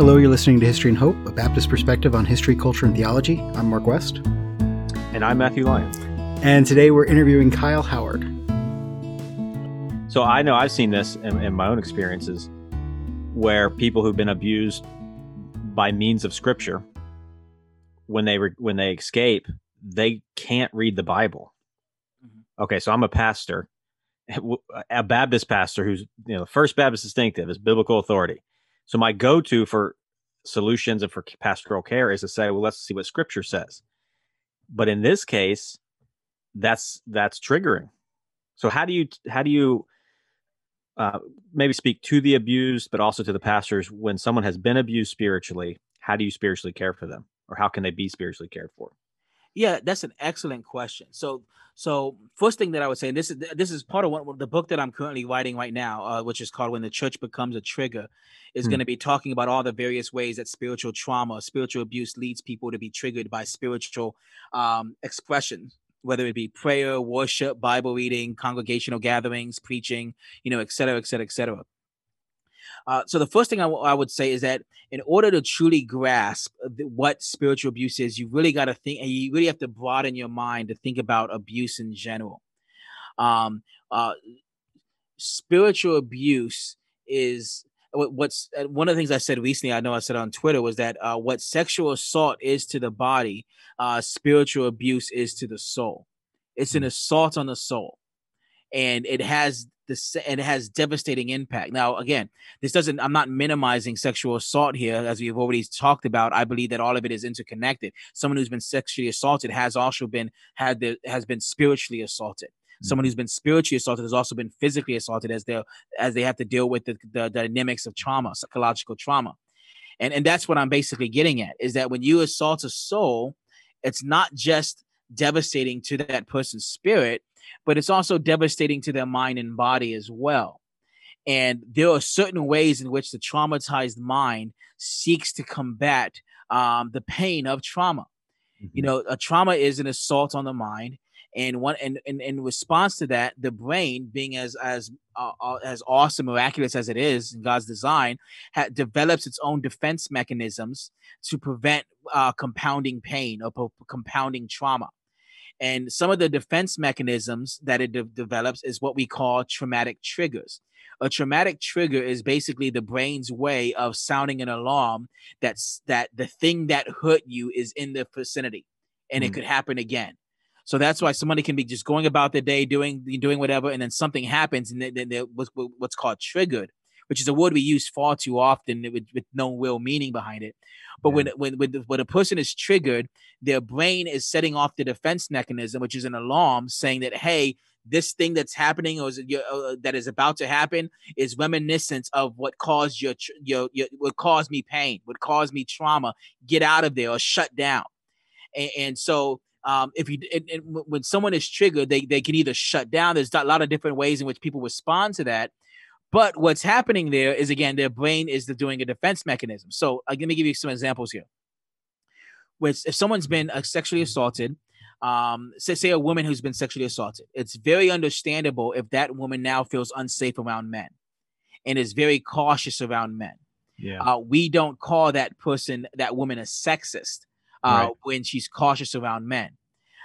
Hello, you're listening to History and Hope, a Baptist perspective on history, culture, and theology. I'm Mark West. And I'm Matthew Lyon. And today we're interviewing Kyle Howard. So I know I've seen this in, in my own experiences where people who've been abused by means of scripture when they re- when they escape they can't read the bible mm-hmm. okay so i'm a pastor a baptist pastor who's you know the first baptist distinctive is biblical authority so my go-to for solutions and for pastoral care is to say well let's see what scripture says but in this case that's that's triggering so how do you how do you uh, maybe speak to the abused, but also to the pastors when someone has been abused spiritually. How do you spiritually care for them, or how can they be spiritually cared for? Yeah, that's an excellent question. So, so first thing that I would say, and this is this is part of what the book that I'm currently writing right now, uh, which is called "When the Church Becomes a Trigger," is hmm. going to be talking about all the various ways that spiritual trauma, spiritual abuse leads people to be triggered by spiritual um, expression whether it be prayer, worship, Bible reading, congregational gatherings, preaching, you know, et cetera, et cetera, et cetera. Uh, so the first thing I, w- I would say is that in order to truly grasp what spiritual abuse is, you really got to think, and you really have to broaden your mind to think about abuse in general. Um, uh, spiritual abuse is what's uh, one of the things I said recently. I know I said on Twitter was that uh, what sexual assault is to the body, uh, spiritual abuse is to the soul. It's an mm. assault on the soul, and it has the and it has devastating impact. Now, again, this doesn't. I'm not minimizing sexual assault here, as we've already talked about. I believe that all of it is interconnected. Someone who's been sexually assaulted has also been had the has been spiritually assaulted hmm. someone who's been spiritually assaulted has also been physically assaulted as they as they have to deal with the, the, the dynamics of trauma, psychological trauma. And and that's what I'm basically getting at is that when you assault a soul, it's not just devastating to that person's spirit, but it's also devastating to their mind and body as well. And there are certain ways in which the traumatized mind seeks to combat um, the pain of trauma. Mm-hmm. You know, a trauma is an assault on the mind and one and, and in response to that the brain being as as uh, uh, as awesome miraculous as it is in god's design ha- develops its own defense mechanisms to prevent uh, compounding pain or po- compounding trauma and some of the defense mechanisms that it de- develops is what we call traumatic triggers a traumatic trigger is basically the brain's way of sounding an alarm that's that the thing that hurt you is in the vicinity and mm. it could happen again so that's why somebody can be just going about the day doing doing whatever, and then something happens, and then they're what's, what's called triggered, which is a word we use far too often with, with no real meaning behind it. But yeah. when when when, when a person is triggered, their brain is setting off the defense mechanism, which is an alarm saying that hey, this thing that's happening or is, uh, that is about to happen is reminiscent of what caused your, your your what caused me pain, what caused me trauma. Get out of there or shut down. And, and so um, if you and, and when someone is triggered, they they can either shut down. There's a lot of different ways in which people respond to that. But what's happening there is again, their brain is doing a defense mechanism. So uh, let me give you some examples here. Which if someone's been uh, sexually assaulted, um, say, say a woman who's been sexually assaulted, it's very understandable if that woman now feels unsafe around men and is very cautious around men. Yeah. Uh, we don't call that person, that woman, a sexist uh, right. when she's cautious around men.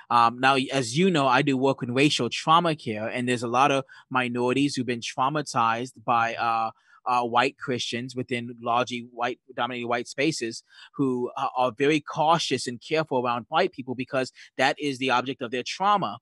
Um, now, as you know, I do work in racial trauma care, and there's a lot of minorities who've been traumatized by uh, uh, white Christians within largely white dominated white spaces who uh, are very cautious and careful around white people because that is the object of their trauma.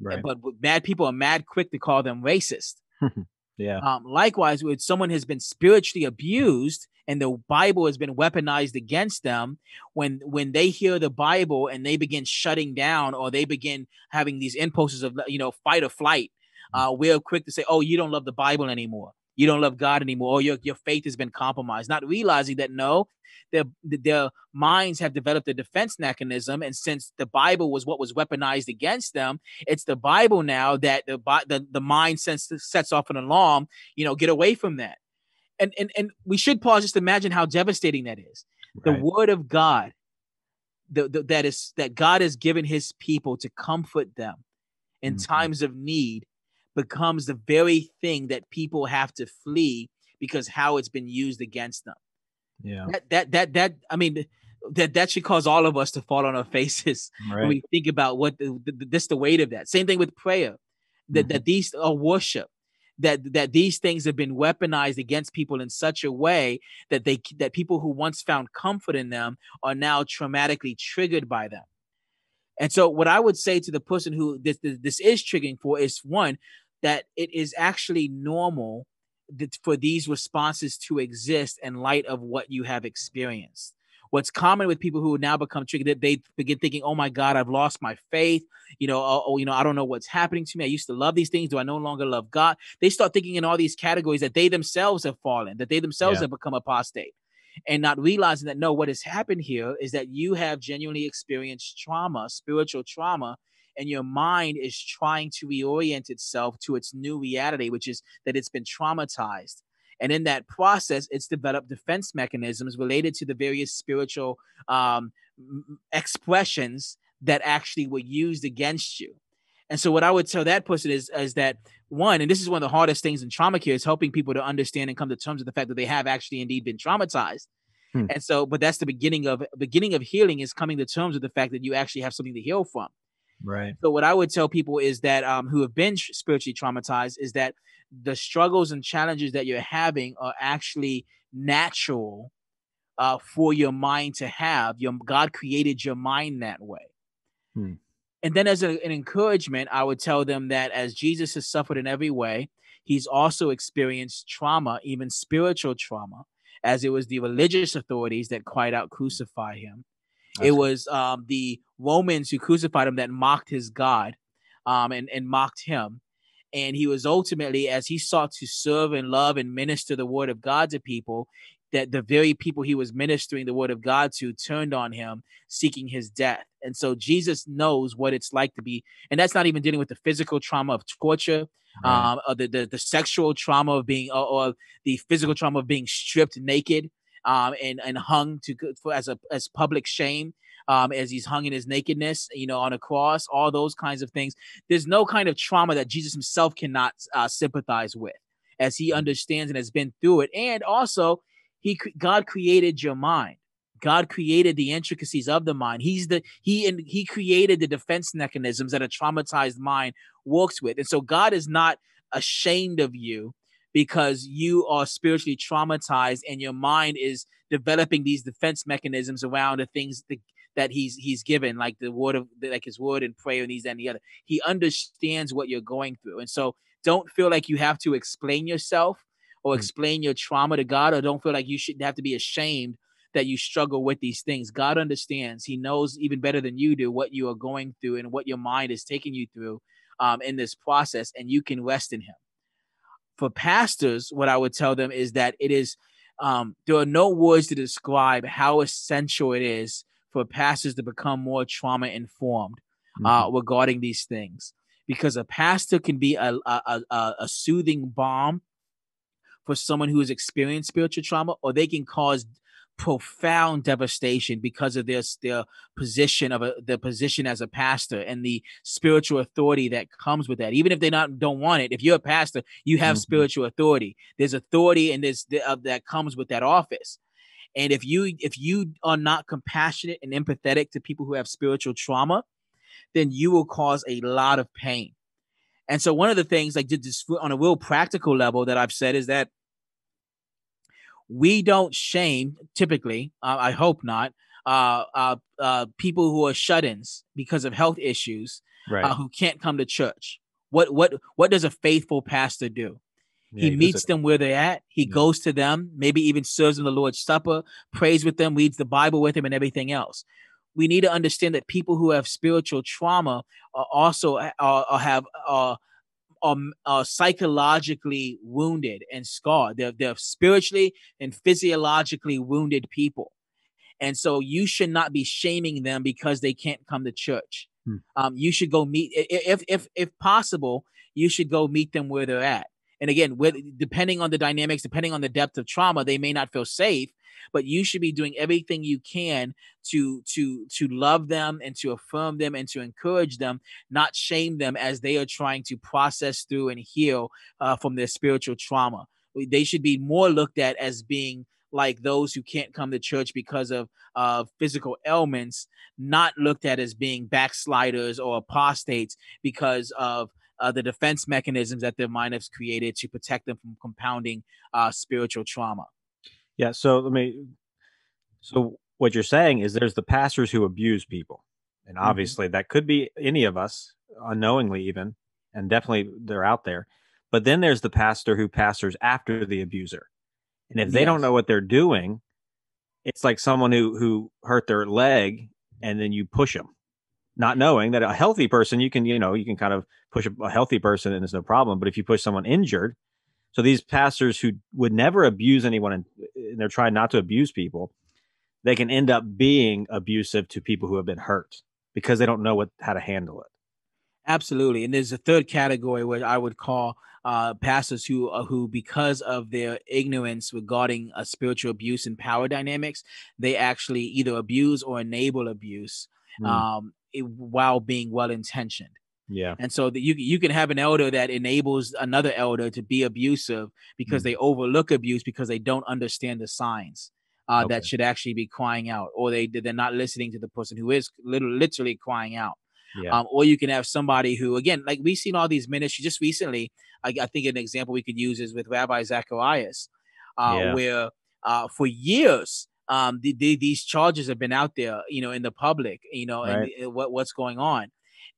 Right. But mad people are mad quick to call them racist. yeah. Um, likewise, when someone has been spiritually abused, and the Bible has been weaponized against them when when they hear the Bible and they begin shutting down or they begin having these impulses of you know fight or flight mm. uh, we're quick to say oh you don't love the Bible anymore you don't love God anymore or your, your faith has been compromised not realizing that no their their minds have developed a defense mechanism and since the bible was what was weaponized against them it's the bible now that the the, the mind sets sets off an alarm you know get away from that and and and we should pause just imagine how devastating that is. Right. The word of God, the, the, that is that God has given His people to comfort them in mm-hmm. times of need, becomes the very thing that people have to flee because how it's been used against them. Yeah. That that that that I mean that that should cause all of us to fall on our faces Right. when we think about what the, the, this the weight of that. Same thing with prayer. That Mhm. that these are worship. That that these things have been weaponized against people in such a way that they that people who once found comfort in them are now traumatically triggered by them. And so, what I would say to the person who this this, this is triggering for is one that it is actually normal that for these responses to exist in light of what you have experienced. What's common with people who now become triggered, they begin thinking, "Oh my God, I've lost my faith." You know, oh, oh, you know, I don't know what's happening to me. I used to love these things. Do I no longer love God? They start thinking in all these categories that they themselves have fallen, that they themselves Yeah. have become apostate, and not realizing that no, what has happened here is that you have genuinely experienced trauma, spiritual trauma, and your mind is trying to reorient itself to its new reality, which is that it's been traumatized. And in that process, it's developed defense mechanisms related to the various spiritual um, expressions that actually were used against you. And so, what I would tell that person is, is that one, and this is one of the hardest things in trauma care, is helping people to understand and come to terms with the fact that they have actually indeed been traumatized. Hmm. And so, but that's the beginning of beginning of healing is coming to terms with the fact that you actually have something to heal from. Right. So what I would tell people is that um, who have been spiritually traumatized is that the struggles and challenges that you're having are actually natural uh, for your mind to have. Your God created your mind that way. Hmm. And then, as a, an encouragement, I would tell them that as Jesus has suffered in every way, he's also experienced trauma, even spiritual trauma, as it was the religious authorities that cried out, "Crucify him." That's it was um, the Romans who crucified him that mocked his God um, and, and mocked him. And he was ultimately, as he sought to serve and love and minister the word of God to people, that the very people he was ministering the word of God to turned on him, seeking his death. And so Jesus knows what it's like to be, and that's not even dealing with the physical trauma of torture, Right. um, or the, the the sexual trauma of being, or, or the physical trauma of being stripped naked, um, and and hung to for as a as public shame, um, as he's hung in his nakedness, you know, on a cross, all those kinds of things. There's no kind of trauma that Jesus himself cannot uh, sympathize with, as he understands and has been through it, and also he God created your mind. God created the intricacies of the mind. He's the he and he created the defense mechanisms that a traumatized mind works with. And so God is not ashamed of you because you are spiritually traumatized and your mind is developing these defense mechanisms around the things that, that he's he's given, like the word of like his word and prayer and these and the other. He understands what you're going through. And so don't feel like you have to explain yourself or Mm. explain your trauma to God, or don't feel like you should have to be ashamed that you struggle with these things. God understands. He knows even better than you do what you are going through and what your mind is taking you through um, in this process, and you can rest in Him. For pastors, what I would tell them is that it is um, there are no words to describe how essential it is for pastors to become more trauma informed uh, Mhm. regarding these things, because a pastor can be a a, a, a soothing balm for someone who has experienced spiritual trauma, or they can cause profound devastation because of their their position of a their position as a pastor and the spiritual authority that comes with that. Even if they not don't want it, if you're a pastor, you have Mhm. spiritual authority. There's authority and there's the, uh, that comes with that office. And if you if you are not compassionate and empathetic to people who have spiritual trauma, then you will cause a lot of pain. And so one of the things like just on a real practical level that I've said is that we don't shame typically, uh, I hope not, uh, uh, uh, people who are shut-ins because of health issues Right. uh, who can't come to church. What what what does a faithful pastor do? Yeah, he does meets them where they're at. He Yeah. goes to them, maybe even serves them the Lord's Supper, prays with them, reads the Bible with them, and everything else. We need to understand that people who have spiritual trauma are also uh, are, have are, are, are psychologically wounded and scarred. They're, they're spiritually and physiologically wounded people. And so you should not be shaming them because they can't come to church. Hmm. Um, you should go meet if if if possible, you should go meet them where they're at. And again, with depending on the dynamics, depending on the depth of trauma, they may not feel safe, but you should be doing everything you can to to to love them and to affirm them and to encourage them, not shame them as they are trying to process through and heal uh, from their spiritual trauma. They should be more looked at as being like those who can't come to church because of uh, physical ailments not looked at as being backsliders or apostates because of uh, the defense mechanisms that their mind has created to protect them from compounding uh, spiritual trauma. Yeah. So let me. So what you're saying is there's the pastors who abuse people, and Mm-hmm. obviously that could be any of us, unknowingly even, and definitely they're out there. But then there's the pastor who pastors after the abuser, and if they don't know what they're doing, it's like someone who who hurt their leg and then you push them, not knowing that a healthy person you can you know you can kind of push a, a healthy person and there's no problem. But if you push someone injured, so these pastors who would never abuse anyone and, and they're trying not to abuse people, they can end up being abusive to people who have been hurt because they don't know what how to handle it. Absolutely, and there's a third category where I would call uh, pastors who uh, who because of their ignorance regarding uh, spiritual abuse and power dynamics, they actually either abuse or enable abuse Mm. um, it- while being well intentioned. Yeah. And so that you you can have an elder that enables another elder to be abusive because Mm. they overlook abuse because they don't understand the signs uh, Okay. that should actually be crying out, or they they're not listening to the person who is literally, literally crying out. Yeah. Um, or you can have somebody who, again, like we've seen all these ministries just recently. I, I think an example we could use is with Ravi Zacharias, uh, Yeah. where uh, for years um, the, the, these charges have been out there, you know, in the public, you know, Right. and what what's going on.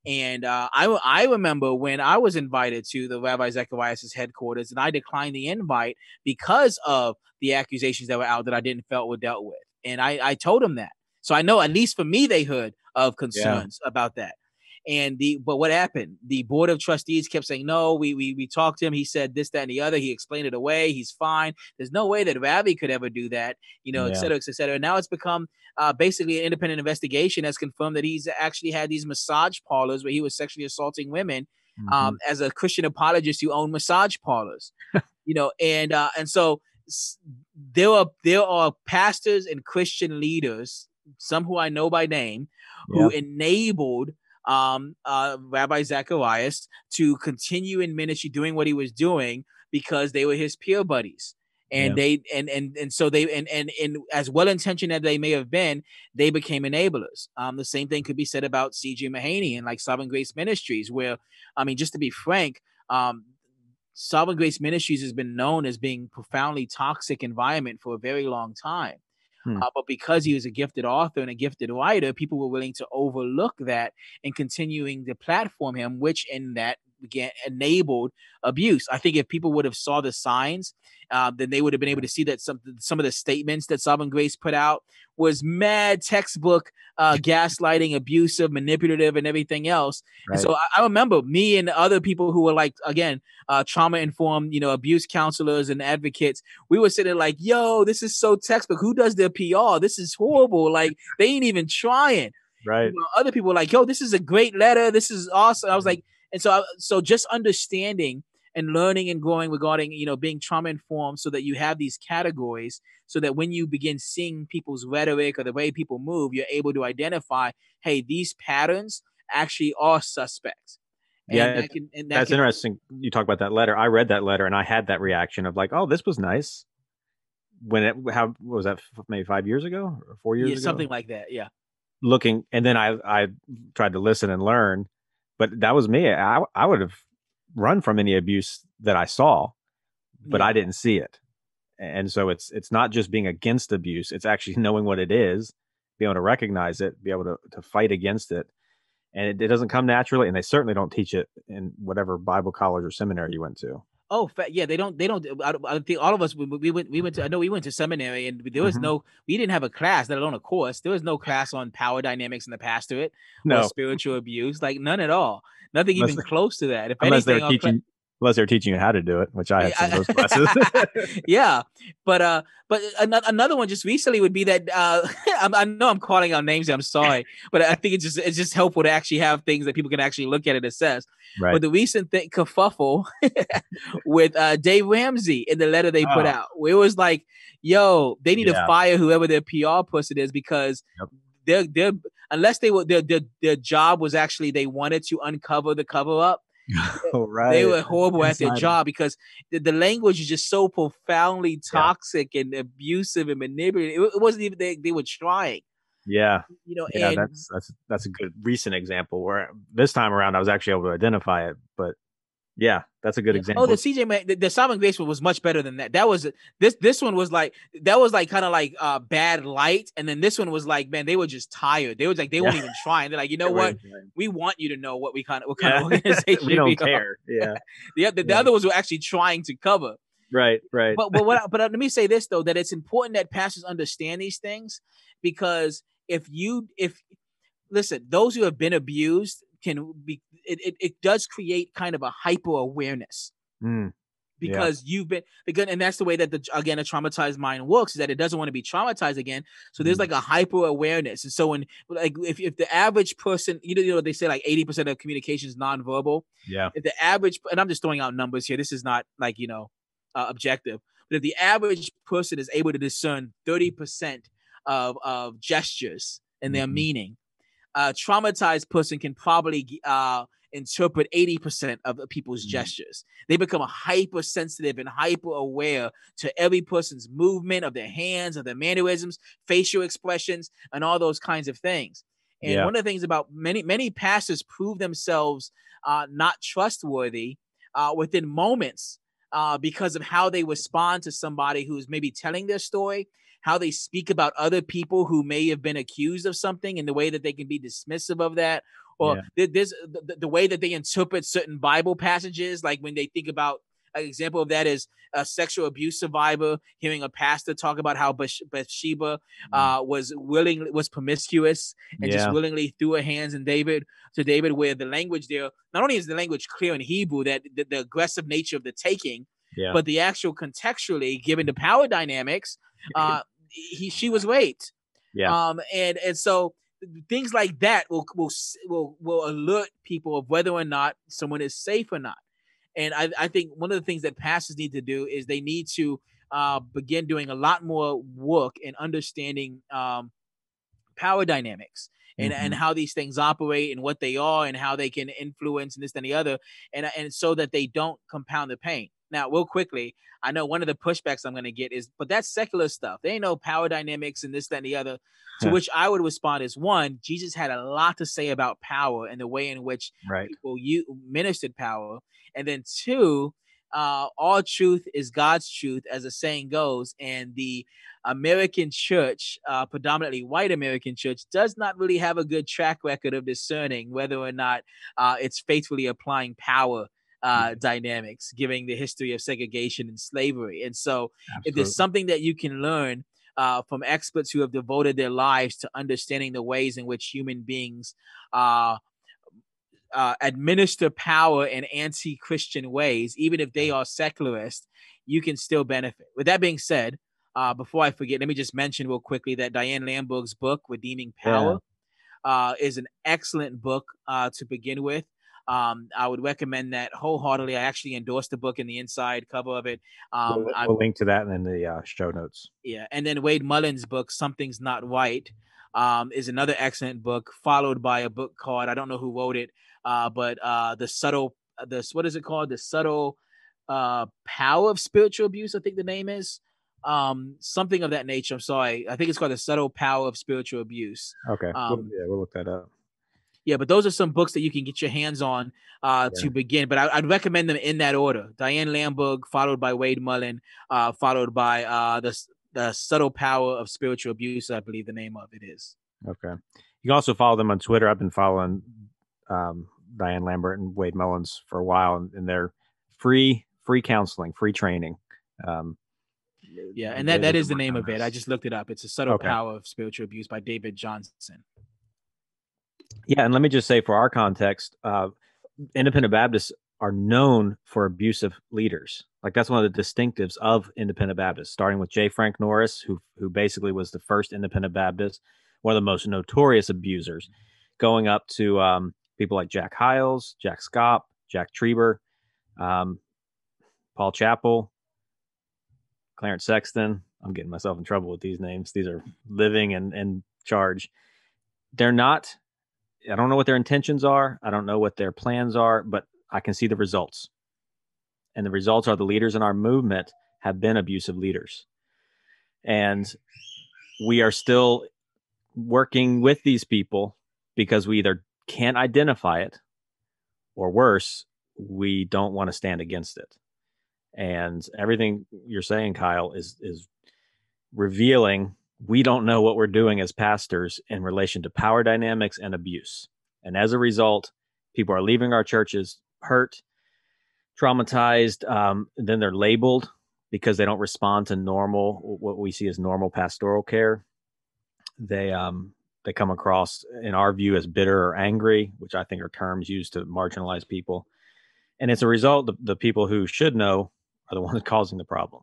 And uh, I I remember when I was invited to the Ravi Zacharias' headquarters, and I declined the invite because of the accusations that were out that I didn't felt were dealt with. And I I told him that, so I know at least for me they heard of concerns about that. And the but what happened? The board of trustees kept saying no. We we we talked to him. He said this, that, and the other. He explained it away. He's fine. There's no way that Ravi could ever do that. You know, et Yeah. cetera, et cetera. And Now it's become uh, basically an independent investigation has confirmed that he's actually had these massage parlors where he was sexually assaulting women Mhm. um, as a Christian apologist who owned massage parlors. you know, and uh, and so there are there are pastors and Christian leaders, some who I know by name, who enabled um, uh, Ravi Zacharias to continue in ministry doing what he was doing because they were his peer buddies. And Yeah. they and and and so they and and and as well intentioned as they may have been, they became enablers. Um, the same thing could be said about C.J. Mahaney and like Sovereign Grace Ministries, where I mean, just to be frank, um, Sovereign Grace Ministries has been known as being profoundly toxic environment for a very long time. Hmm. Uh, but because he was a gifted author and a gifted writer, people were willing to overlook that and continuing to platform him, which in that began enabled abuse. I think if people would have saw the signs, uh, then they would have been able to see that some some of the statements that Sovereign Grace put out was mad textbook uh, gaslighting, abusive, manipulative, and everything else. And so I, I remember me and other people who were like, again, uh, trauma informed, you know, abuse counselors and advocates. We were sitting like, yo, this is so textbook. Who does their PR? This is horrible. Like they ain't even trying. right. You know, other people were like, yo, this is a great letter. This is awesome. I was like, and so, so just understanding and learning and growing regarding, you know, being trauma informed so that you have these categories so that when you begin seeing people's rhetoric or the way people move, you're able to identify, hey, these patterns actually are suspects. And Yeah, that can, and that That's can, interesting. You talk about that letter. I read that letter and I had that reaction of like, oh, this was nice. When it, how was that? Maybe five years ago or four years yeah, ago? something like that. Yeah. looking and then I I tried to listen and learn, but that was me. I I would have run from any abuse that I saw, but Yeah. I didn't see it. And so it's it's not just being against abuse, it's actually knowing what it is, be able to recognize it, be able to to fight against it. And it, it doesn't come naturally, and they certainly don't teach it in whatever Bible college or seminary you went to. Oh, fa- yeah, they don't. They don't. I, I think all of us we, we went. We went to. I know we went to seminary, and there was Mhm. no. We didn't have a class, let alone a course. There was no class on power dynamics in the pastorate or No, spiritual abuse. Like none at all. Nothing even close to that. If unless anything, they're teaching, unless they're teaching you how to do it, which I had some of those classes. yeah, but uh, but another another one just recently would be that uh, I'm, I know I'm calling out names. I'm sorry, but I think it's just it's just helpful to actually have things that people can actually look at and assess. right. But the recent thing, kerfuffle with uh, Dave Ramsey in the letter they put Oh. out, it was like, "Yo, they need to fire whoever their PR person is because Yep. they're they're unless they were their, their their job was actually they wanted to uncover the cover up, oh, right. They were horrible at their job because the, the, language is just so profoundly toxic yeah. and abusive and manipulative. It, it, wasn't even they, they were trying. Yeah. You know, yeah, and, that's that's that's a good recent example where this time around I was actually able to identify it, but yeah, that's a good example. Oh, the CJ the, the Sovereign Grace one was much better than that. That was this this one was like that was like kind of like uh bad light, and then this one was like man they were just tired. They were like they yeah. weren't even trying. They're like you know what we want you to know what we kind of what kind yeah. of organization we don't we care. Yeah, the the, the yeah. other ones were actually trying to cover. Right, right. But but what but let me say this though that it's important that pastors understand these things because if you if listen those who have been abused can be it, it, it does create kind of a hyper awareness. Mm because yeah. you've been again and that's the way that the again a traumatized mind works is that it doesn't want to be traumatized again so there's mm. like a hyper awareness and so when like if, if the average person you know, you know they say like 80% of communication is nonverbal yeah if the average and i'm just throwing out numbers here this is not like you know uh, objective but if the average person is able to discern 30% of of gestures and their mm-hmm. meaning a traumatized person can probably uh, interpret 80% of people's mm-hmm. gestures. They become hypersensitive and hyper aware to every person's movement of their hands, of their mannerisms, facial expressions, and all those kinds of things. And yeah. one of the things about many, many pastors prove themselves uh, not trustworthy uh, within moments uh, because of how they respond to somebody who's maybe telling their story how they speak about other people who may have been accused of something and the way that they can be dismissive of that or yeah. there's the, the, way that they interpret certain bible passages like when they think about an example of that is a sexual abuse survivor hearing a pastor talk about how Bathsheba mm. uh, was willing was promiscuous and yeah. just willingly threw her hands in David to David, where the language there not only is the language clear in Hebrew that the, the aggressive nature of the taking, yeah. but the actual contextually given the power dynamics, uh, he she was raped. Yeah. Um, and and so things like that will will will will alert people of whether or not someone is safe or not. And I, I think one of the things that pastors need to do is they need to uh, begin doing a lot more work in understanding um, power dynamics and, mm-hmm. and how these things operate and what they are and how they can influence and this and the other and and so that they don't compound the pain. Now, real quickly, I know one of the pushbacks I'm going to get is, but that's secular stuff. They know power dynamics and this, that, and the other. To which I would respond is one, Jesus had a lot to say about power and the way in which right. people you ministered power. And then two, uh, all truth is God's truth, as the saying goes. And the American church, uh, predominantly white American church, does not really have a good track record of discerning whether or not uh, it's faithfully applying power uh, dynamics, giving the history of segregation and slavery. And so, Absolutely. if there's something that you can learn uh, from experts who have devoted their lives to understanding the ways in which human beings uh, uh, administer power in anti-Christian ways, even if they are secularist, you can still benefit. With that being said, uh, before I forget, let me just mention real quickly that Diane Langberg's book, Redeeming Power, yeah. uh, is an excellent book uh, to begin with. Um, I would recommend that wholeheartedly. I actually endorsed the book in the inside cover of it. Um, we'll, we'll link to that in the uh, show notes. Yeah, and then Wade Mullen's book, "Something's Not Right," um, is another excellent book, followed by a book called I don't know who wrote it, uh, but uh, the subtle, uh, the what is it called? The subtle uh, power of spiritual abuse. I think the name is um, something of that nature. I'm sorry, I think it's called the subtle power of spiritual abuse. Okay, um, yeah, we'll look that up yeah, but those are some books that you can get your hands on uh, yeah. to begin. But I, would recommend them in that order: Diane Langberg, followed by Wade Mullen, uh, followed by uh, the the subtle power of spiritual abuse. I believe the name of it is. Okay. You can also follow them on Twitter. I've been following um, Diane Langberg and Wade Mullins for a while, and, and they're free free counseling, free training. Um, yeah, and that, that is the name of it. I just looked it up. It's a subtle okay. power of spiritual abuse by David Johnson. Yeah, and let me just say for our context, uh, independent Baptists are known for abusive leaders. Like that's one of the distinctives of independent Baptists, starting with J. Frank Norris, who who basically was the first independent Baptist, one of the most notorious abusers, going up to um, people like Jack Hyles, Jack Schaap, Jack Trieber, um, Paul Chappell, Clarence Sexton. I'm getting myself in trouble with these names. These are living and and charge. They're not I don't know what their intentions are. I don't know what their plans are, but I can see the results. And the results are the leaders in our movement have been abusive leaders. And we are still working with these people because we either can't identify it or worse, we don't want to stand against it. And everything you're saying, Kyle, is is revealing we don't know what we're doing as pastors in relation to power dynamics and abuse. And as a result, people are leaving our churches hurt, traumatized. Um, then they're labeled because they don't respond to normal, what we see as normal pastoral care. They um, they come across, in our view, as bitter or angry, which I think are terms used to marginalize people. And as a result, the, the people who should know are the ones causing the problem.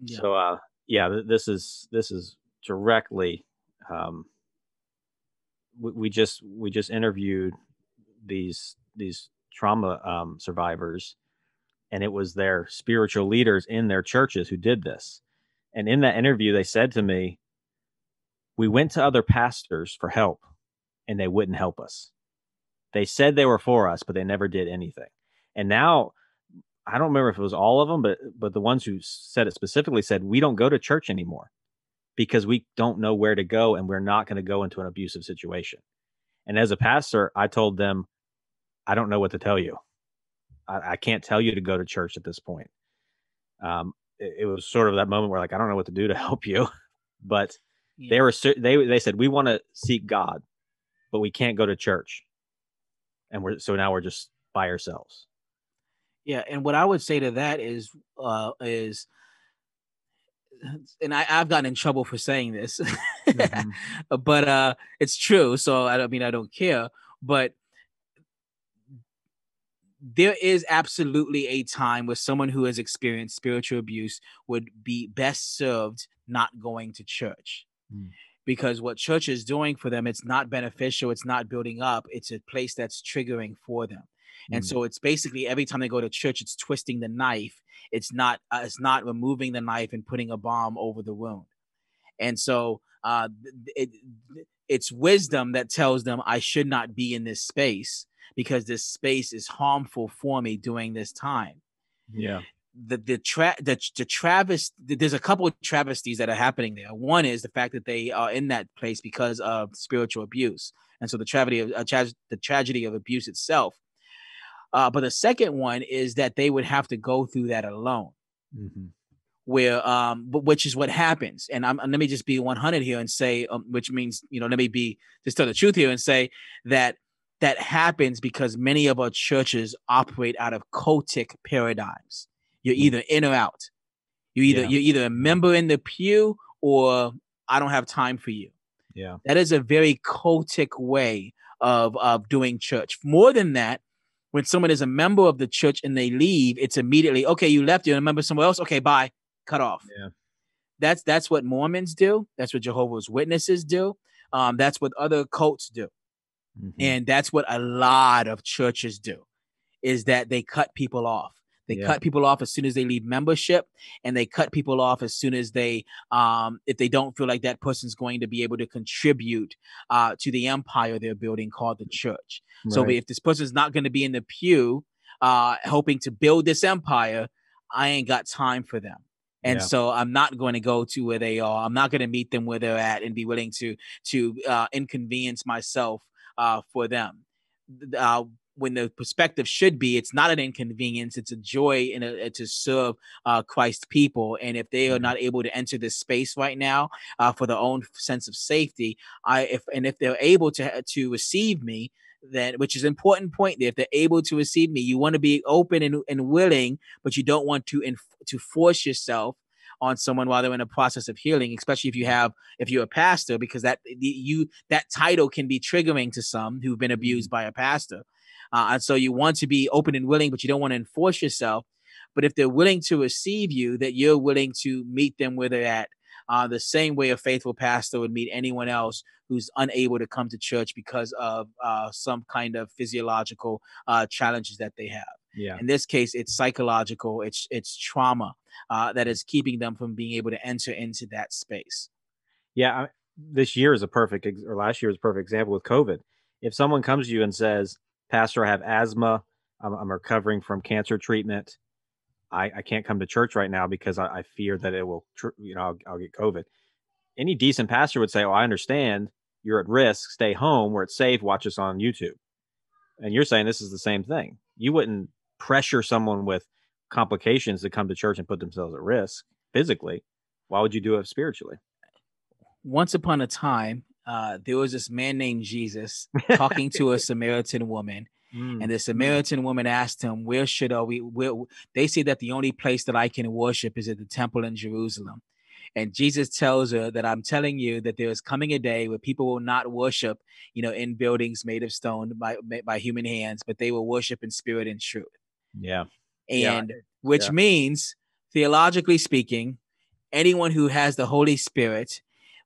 Yeah. So, uh, yeah, th- this is this is directly. Um, we, we just we just interviewed these these trauma um, survivors, and it was their spiritual leaders in their churches who did this. And in that interview, they said to me, "We went to other pastors for help, and they wouldn't help us. They said they were for us, but they never did anything." And now I don't remember if it was all of them, but but the ones who said it specifically said we don't go to church anymore because we don't know where to go and we're not going to go into an abusive situation. And as a pastor, I told them, I don't know what to tell you. I, I can't tell you to go to church at this point. Um, it, it, was sort of that moment where like I don't know what to do to help you, but yeah. they were they they said we want to seek God, but we can't go to church, and we're so now we're just by ourselves. Yeah, and what I would say to that is uh is and I, have gotten in trouble for saying this, mm-hmm. but uh it's true. So I don't mean I don't care, but there is absolutely a time where someone who has experienced spiritual abuse would be best served not going to church. Mm. Because what church is doing for them, it's not beneficial, it's not building up, it's a place that's triggering for them. And mm. so it's basically every time they go to church, it's twisting the knife. It's not uh, it's not removing the knife and putting a balm over the wound. And so uh, it, it's wisdom that tells them I should not be in this space because this space is harmful for me during this time. Yeah. The the tra- the, the Travis there's a couple of travesties that are happening there. One is the fact that they are in that place because of spiritual abuse, and so the tragedy of uh, tra- the tragedy of abuse itself uh, but the second one is that they would have to go through that alone. Mm-hmm. Where, um, which is what happens. And I'm, let me just be 100 here and say, um, which means, you know, let me be just tell the truth here and say that that happens because many of our churches operate out of cultic paradigms. You're mm-hmm. either in or out. You either yeah. you're either a member in the pew or I don't have time for you. Yeah. That is a very cultic way of of doing church. More than that, when someone is a member of the church and they leave, it's immediately okay. You left. You're a member somewhere else. Okay, bye. Cut off. Yeah. That's that's what Mormons do. That's what Jehovah's Witnesses do. Um, that's what other cults do, mm-hmm. and that's what a lot of churches do, is that they cut people off. They yeah. cut people off as soon as they leave membership, and they cut people off as soon as they, um, if they don't feel like that person's going to be able to contribute uh, to the empire they're building called the church. Right. So if this person's not going to be in the pew, uh, hoping to build this empire, I ain't got time for them. And yeah. so I'm not going to go to where they are. I'm not going to meet them where they're at and be willing to to uh, inconvenience myself uh, for them. Uh, when the perspective should be it's not an inconvenience it's a joy in a, to serve uh, christ people and if they are mm-hmm. not able to enter this space right now uh, for their own sense of safety i if and if they're able to to receive me then which is an important point there if they're able to receive me you want to be open and, and willing but you don't want to inf- to force yourself on someone while they're in a process of healing especially if you have if you're a pastor because that you that title can be triggering to some who've been abused mm-hmm. by a pastor uh, and so you want to be open and willing, but you don't want to enforce yourself. But if they're willing to receive you, that you're willing to meet them where they're at. Uh, the same way a faithful pastor would meet anyone else who's unable to come to church because of uh, some kind of physiological uh, challenges that they have. Yeah. In this case, it's psychological. It's it's trauma uh, that is keeping them from being able to enter into that space. Yeah, this year is a perfect, or last year was a perfect example with COVID. If someone comes to you and says, Pastor, I have asthma. I'm, I'm recovering from cancer treatment. I, I can't come to church right now because I, I fear that it will, tr- you know, I'll, I'll get COVID. Any decent pastor would say, "Oh, I understand. You're at risk. Stay home where it's safe. Watch us on YouTube." And you're saying this is the same thing. You wouldn't pressure someone with complications to come to church and put themselves at risk physically. Why would you do it spiritually? Once upon a time, uh, there was this man named Jesus talking to a Samaritan woman. Mm. And the Samaritan woman asked him, "Where should we?" Where they say that the only place that I can worship is at the temple in Jerusalem. And Jesus tells her that I'm telling you that there is coming a day where people will not worship, you know, in buildings made of stone by by human hands, but they will worship in spirit and truth. Yeah. And yeah. which yeah. means theologically speaking, anyone who has the Holy Spirit,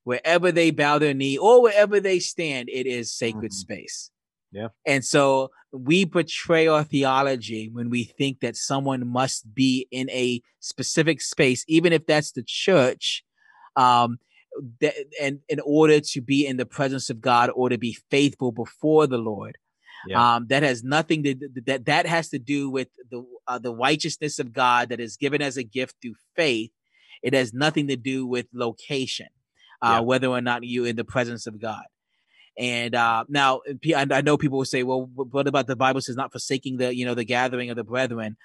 wherever they bow their knee or wherever they stand, it is sacred mm-hmm. space. Yeah. And so we betray our theology when we think that someone must be in a specific space, even if that's the church, um, th- and in order to be in the presence of God or to be faithful before the Lord. Yeah. Um, that has nothing to that that has to do with the uh, the righteousness of God that is given as a gift through faith. It has nothing to do with location, uh, yeah. whether or not you in the presence of God. And uh, now I know people will say, well, what about the Bible says not forsaking the, you know, the gathering of the brethren?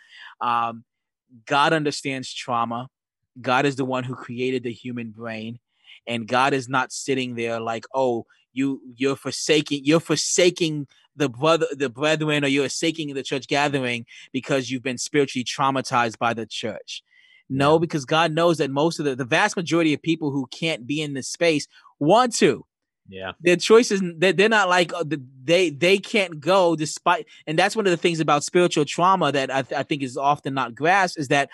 Um, God understands trauma. God is the one who created the human brain. And God is not sitting there like, oh, you you're forsaking, you're forsaking the brother, the brethren, or you're forsaking the church gathering because you've been spiritually traumatized by the church. No, because God knows that most of the, the vast majority of people who can't be in this space want to yeah. Their choices they're, they're not like uh, they they can't go despite and that's one of the things about spiritual trauma that I, th- I think is often not grasped is that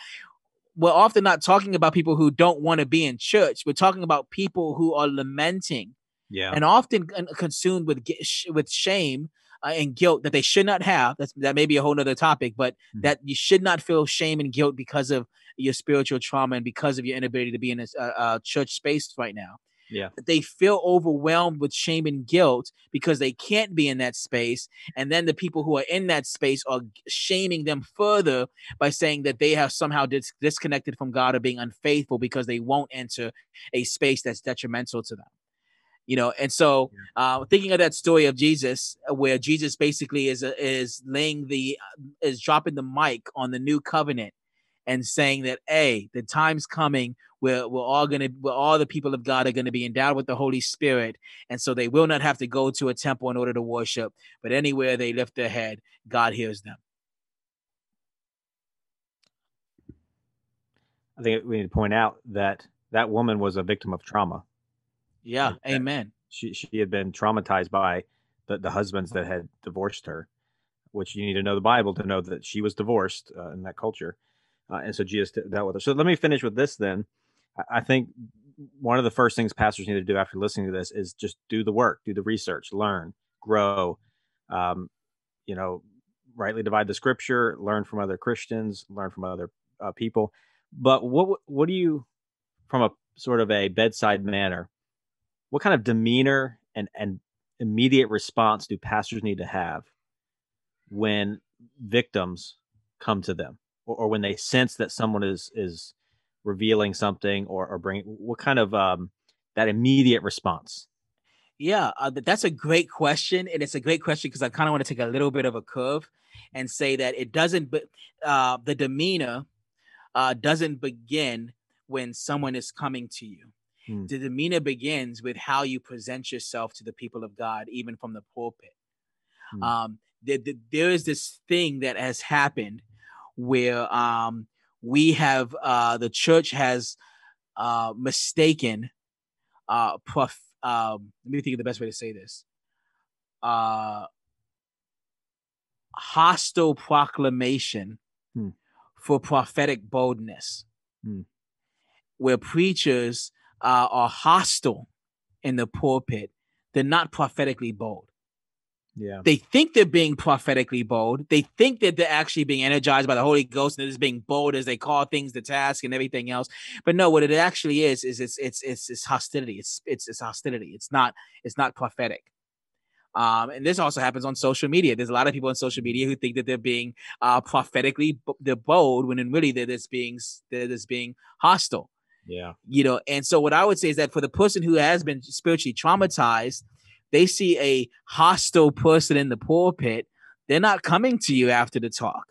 we're often not talking about people who don't want to be in church. We're talking about people who are lamenting yeah. and often consumed with with shame uh, and guilt that they should not have. That's that may be a whole other topic, but mm-hmm. that you should not feel shame and guilt because of your spiritual trauma and because of your inability to be in a, a church space right now. Yeah. They feel overwhelmed with shame and guilt because they can't be in that space. And then the people who are in that space are shaming them further by saying that they have somehow dis- disconnected from God or being unfaithful because they won't enter a space that's detrimental to them. You know, and so uh, thinking of that story of Jesus, uh, where Jesus basically is uh, is laying the uh, is dropping the mic on the new covenant and saying that, hey, the time's coming we're, we're all going to, we're all the people of God are going to be endowed with the Holy Spirit. And so they will not have to go to a temple in order to worship, but anywhere they lift their head, God hears them. I think we need to point out that that woman was a victim of trauma. Yeah, amen. She she had been traumatized by the, the husbands that had divorced her, which you need to know the Bible to know that she was divorced uh, in that culture, uh, and so Jesus dealt with her. So let me finish with this then. I think one of the first things pastors need to do after listening to this is just do the work, do the research, learn, grow, um, you know, rightly divide the scripture, learn from other Christians, learn from other uh, people. But what what do you, from a sort of a bedside manner, what kind of demeanor and and immediate response do pastors need to have when victims come to them, or, or when they sense that someone is is revealing something or, or bringing what kind of um, that immediate response yeah uh, that's a great question and it's a great question because i kind of want to take a little bit of a curve and say that it doesn't uh, the demeanor uh, doesn't begin when someone is coming to you hmm. the demeanor begins with how you present yourself to the people of god even from the pulpit hmm. um, the, the, there is this thing that has happened where um, we have uh, the church has uh, mistaken uh, prof. Um, let me think of the best way to say this. Uh, hostile proclamation hmm. for prophetic boldness, hmm. where preachers uh, are hostile in the pulpit. They're not prophetically bold. Yeah. They think they're being prophetically bold. They think that they're actually being energized by the Holy Ghost and they're just being bold as they call things the task and everything else. But no, what it actually is is it's it's it's it's hostility. It's it's it's hostility. It's not it's not prophetic. Um, and this also happens on social media. There's a lot of people on social media who think that they're being uh, prophetically they're bold when in really they're just being they're just being hostile. Yeah. You know, and so what I would say is that for the person who has been spiritually traumatized, they see a hostile person in the pulpit, they're not coming to you after the talk.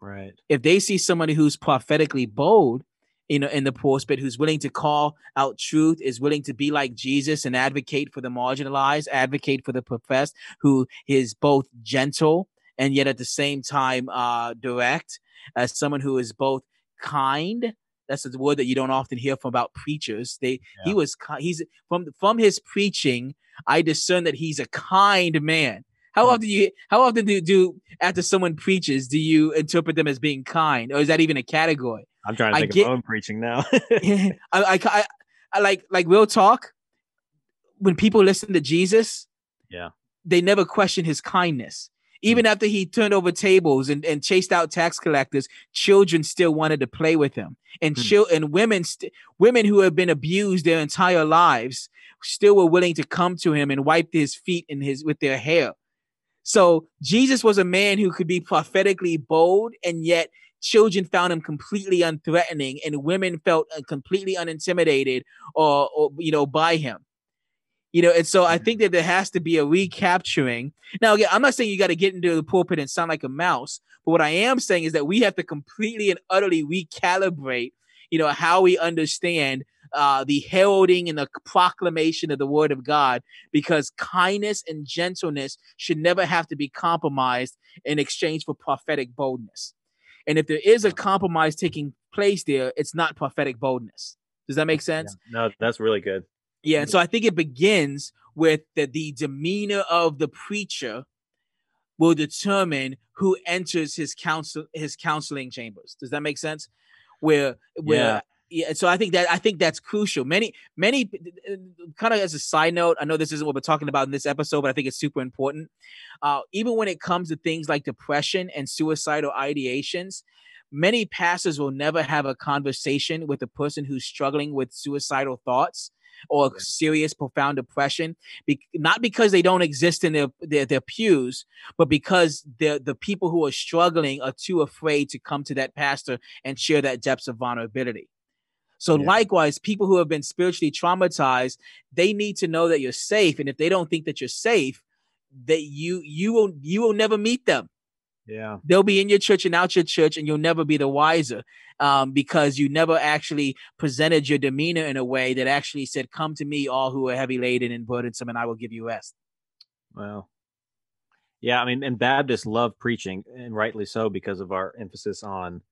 Right. If they see somebody who's prophetically bold, you know, in the pulpit who's willing to call out truth, is willing to be like Jesus and advocate for the marginalized, advocate for the professed, who is both gentle and yet at the same time uh, direct, as someone who is both kind. That's the word that you don't often hear from about preachers. They yeah. he was he's from from his preaching. I discern that he's a kind man. How often do you how often do do after someone preaches do you interpret them as being kind, or is that even a category? I'm trying to think I get, of my own preaching now. I, I, I, I like like real talk. When people listen to Jesus, yeah, they never question his kindness. Hmm. Even after he turned over tables and, and chased out tax collectors, children still wanted to play with him. And mm. chil- and women st- women who have been abused their entire lives still were willing to come to him and wipe his feet in his with their hair. So Jesus was a man who could be prophetically bold and yet children found him completely unthreatening and women felt uh, completely unintimidated or, or you know by him you know and so i think that there has to be a recapturing now again i'm not saying you got to get into the pulpit and sound like a mouse but what i am saying is that we have to completely and utterly recalibrate you know how we understand uh, the heralding and the proclamation of the word of God, because kindness and gentleness should never have to be compromised in exchange for prophetic boldness. And if there is a compromise taking place there, it's not prophetic boldness. Does that make sense? Yeah. No, that's really good. Yeah. And so I think it begins with the, the demeanor of the preacher will determine who enters his counsel his counseling chambers. Does that make sense? Where where yeah so i think that i think that's crucial. Many many kind of as a side note i know this isn't what we're talking about in this episode but i think it's super important. Uh, even when it comes to things like depression and suicidal ideations many pastors will never have a conversation with a person who's struggling with suicidal thoughts or yeah. serious profound depression be- not because they don't exist in their, their, their pews but because the the people who are struggling are too afraid to come to that pastor and share that depths of vulnerability so yeah. likewise, people who have been spiritually traumatized, they need to know that you're safe. And if they don't think that you're safe, that you you will you will never meet them. Yeah. They'll be in your church and out your church, and you'll never be the wiser um, because you never actually presented your demeanor in a way that actually said, Come to me, all who are heavy laden and burdensome, and I will give you rest. Well, yeah, I mean, and Baptists love preaching, and rightly so because of our emphasis on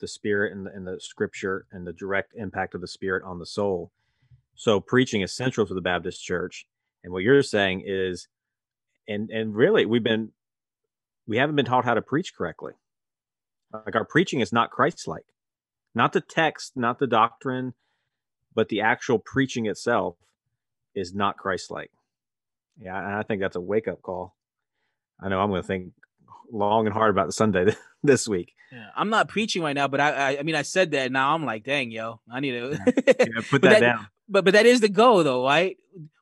the spirit and the, and the scripture and the direct impact of the spirit on the soul. So preaching is central to the Baptist church. And what you're saying is, and and really we've been we haven't been taught how to preach correctly. Like our preaching is not Christ-like. Not the text, not the doctrine, but the actual preaching itself is not Christ-like. Yeah, and I think that's a wake-up call. I know I'm going to think long and hard about the Sunday this week. Yeah, I'm not preaching right now, but I, I, I mean, I said that. Now I'm like, dang, yo, I need to yeah, put that, that, down. But but that is the goal, though, right?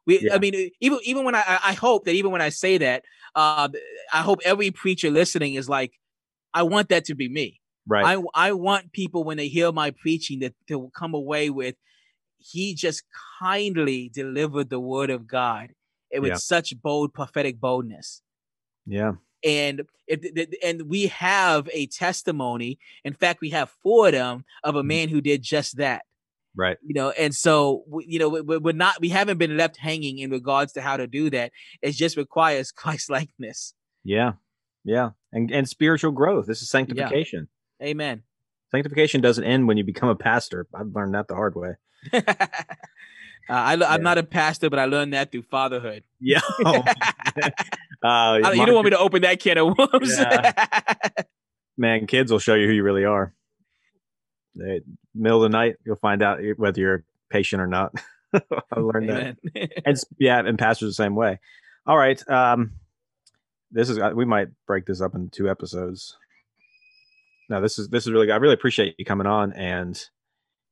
We, yeah. I mean, even even when I, I hope that even when I say that, uh, I hope every preacher listening is like, I want that to be me. Right. I I want people when they hear my preaching that to come away with, he just kindly delivered the word of God with yeah. such bold prophetic boldness. Yeah and if and we have a testimony. In fact we have four of them of a mm-hmm. man who did just that. Right. You know and so you know we're not we haven't been left hanging in regards to how to do that. It just requires christ likeness. Yeah. Yeah. And and spiritual growth. This is sanctification. Yeah. amen. Sanctification doesn't end when you become a pastor. I've learned that the hard way Uh, I, am yeah. not a pastor, but I learned that through fatherhood. Yeah. Oh, uh, you don't want me to open that can of worms. Yeah. Man, kids will show you who you really are. They, middle of the night, you'll find out whether you're patient or not. I learned Amen. that. and yeah, and pastors the same way. All right. Um, this is uh, we might break this up into two episodes. No, this is this is really good. I really appreciate you coming on and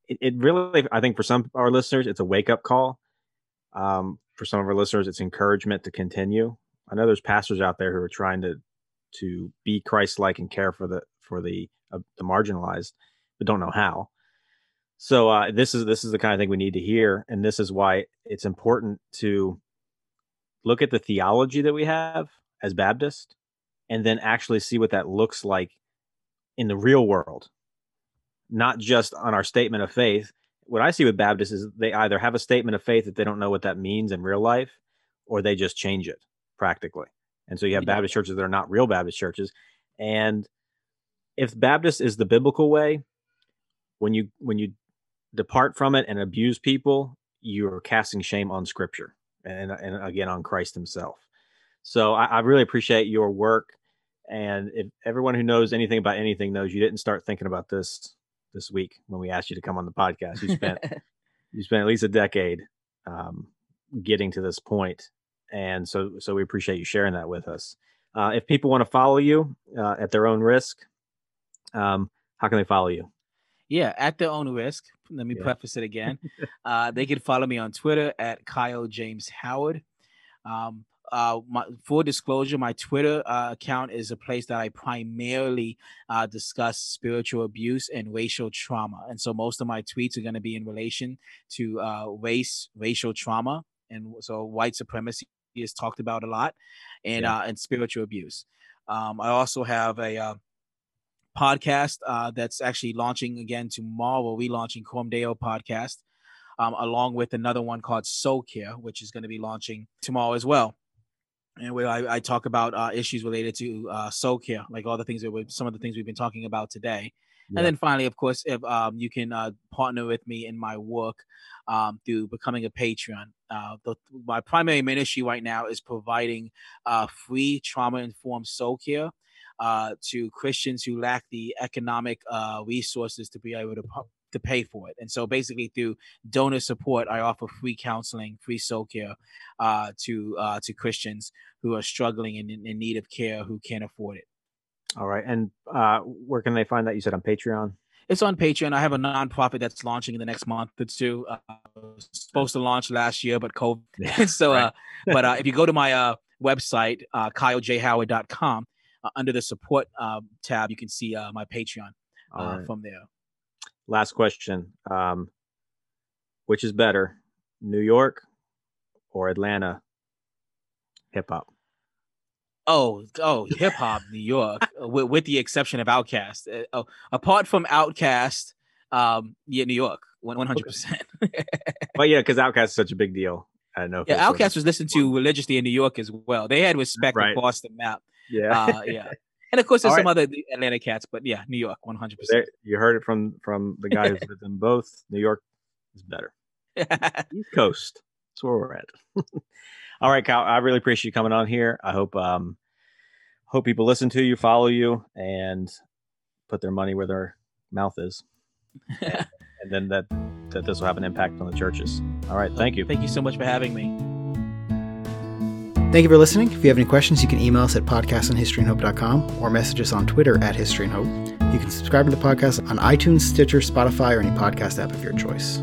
it, it really, I think for some of our listeners, it's a wake up call. Um, for some of our listeners, it's encouragement to continue. I know there's pastors out there who are trying to to be Christ-like and care for the for the uh, the marginalized, but don't know how. So uh, this is this is the kind of thing we need to hear, and this is why it's important to look at the theology that we have as Baptist, and then actually see what that looks like in the real world, not just on our statement of faith. What I see with Baptists is they either have a statement of faith that they don't know what that means in real life, or they just change it practically. And so you have yeah. Baptist churches that are not real Baptist churches. And if Baptist is the biblical way, when you when you depart from it and abuse people, you're casting shame on Scripture and and again on Christ Himself. So I, I really appreciate your work. And if everyone who knows anything about anything knows you didn't start thinking about this this week when we asked you to come on the podcast. You spent you spent at least a decade um, getting to this point, and so so we appreciate you sharing that with us. Uh, if people want to follow you uh, at their own risk, um, how can they follow you? Yeah, at their own risk. Let me yeah. preface it again. uh, they can follow me on Twitter at Kyle James Howard. Um, uh, my full disclosure, my Twitter uh, account is a place that I primarily uh, discuss spiritual abuse and racial trauma, and so most of my tweets are going to be in relation to uh, race, racial trauma, and so white supremacy is talked about a lot, and yeah. uh, and spiritual abuse. Um, I also have a uh, podcast uh, that's actually launching again tomorrow. We're launching Coram Deo podcast, um, along with another one called Soul Care, which is going to be launching tomorrow as well. And where I, I talk about uh, issues related to uh, soul care, like all the things that we some of the things we've been talking about today. Yeah. And then finally, of course, if um, you can uh, partner with me in my work um, through becoming a Patreon. Uh, the, my primary ministry right now is providing uh, free trauma informed soul care uh, to Christians who lack the economic uh, resources to be able to to pay for it. And so basically through donor support, I offer free counseling, free soul care uh, to uh, to Christians who are struggling and in, in, need of care who can't afford it. All right. And uh, where can they find that? You said on Patreon? It's on Patreon. I have a nonprofit that's launching in the next month or two. Uh, supposed to launch last year, but COVID. so, right. uh, but uh, if you go to my uh, website, uh, kylejhoward.com, uh, under the support uh, tab, you can see uh, my Patreon uh, right. from there. Last question: um, Which is better, New York or Atlanta hip hop? Oh, oh, hip hop, New York, uh, with, with, the exception of Outkast Uh, oh, apart from Outkast um, yeah, New York, one hundred percent. Well, yeah, because Outkast is such a big deal. I don't know. Yeah, Outkast was listened to religiously in New York as well. They had respect right. across the map. Yeah. Uh, yeah. And of course, there's All some right. other Atlanta cats, but yeah, New York, 100. percent You heard it from from the guy who's lived in both. New York is better. East Coast. That's where we're at. All right, Kyle. I really appreciate you coming on here. I hope um hope people listen to you, follow you, and put their money where their mouth is. and, and then that that this will have an impact on the churches. All right. Thank you. Thank you so much for having me. Thank you for listening. If you have any questions, you can email us at podcastonhistoryandhope.com or message us on Twitter at History and Hope. You can subscribe to the podcast on iTunes, Stitcher, Spotify, or any podcast app of your choice.